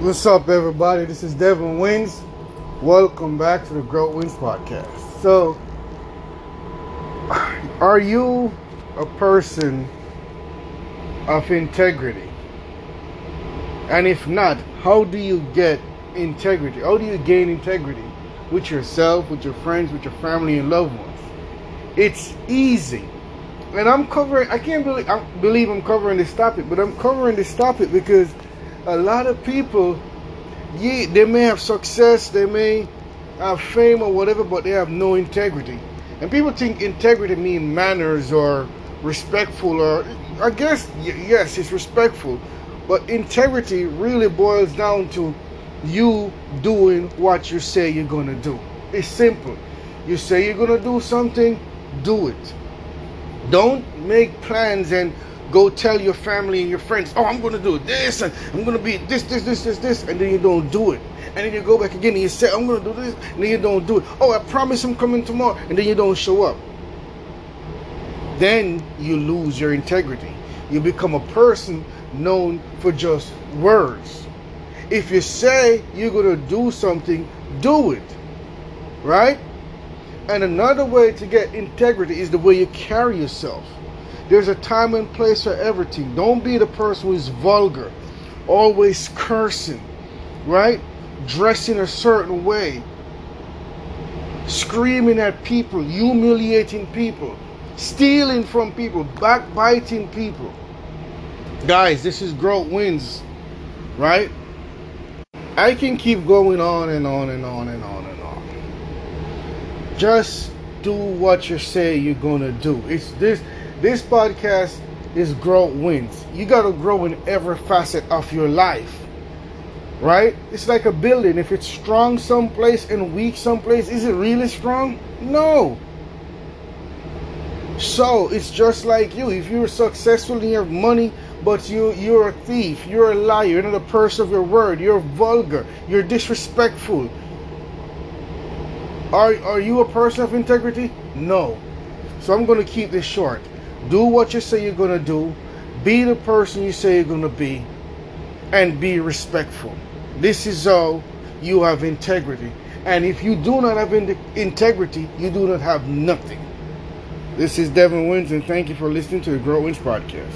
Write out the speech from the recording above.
What's up, everybody? This is Devin Wins. Welcome back to the Grow Wins podcast. So, are you a person of integrity? And if not, how do you get integrity? How do you gain integrity with yourself, with your friends, with your family and loved ones? It's easy. And I'm covering, I can't believe, I believe I'm covering this topic, but I'm covering this topic because a lot of people, yeah, they may have success, they may have fame or whatever, but they have no integrity. And people think integrity means manners or respectful, or I guess yes, it's respectful, but integrity really boils down to you doing what you say you're gonna do. It's simple. You say you're gonna do something, do it. Don't make plans and go tell your family and your friends, oh, I'm going to do this and I'm going to be this, this, this, this, this, and then you don't do it. And then you go back again and you say, I'm going to do this, and then you don't do it. Oh, I promise I'm coming tomorrow, and then you don't show up. Then you lose your integrity. You become a person known for just words. If you say you're going to do something, do it. Right? And another way to get integrity is the way you carry yourself. There's a time and place for everything. Don't be the person who is vulgar, always cursing, right? Dressing a certain way, screaming at people, humiliating people, stealing from people, backbiting people. Guys, this is growth wins, right? I can keep going on and on and on and on and on. Just do what you say you're gonna do. It's this this podcast is grow wins. You got to grow in every facet of your life. Right? It's like a building. If it's strong someplace and weak someplace, is it really strong? No. So it's just like you. If you're successful in your money, but you you're a thief, you're a liar, you're not a person of your word, you're vulgar, you're disrespectful. Are are you a person of integrity? No. So I'm gonna keep this short. Do what you say you're going to do. Be the person you say you're going to be. And be respectful. This is how you have integrity. And if you do not have in- integrity, you do not have nothing. This is Devin Wins, and thank you for listening to the Grow Wins podcast.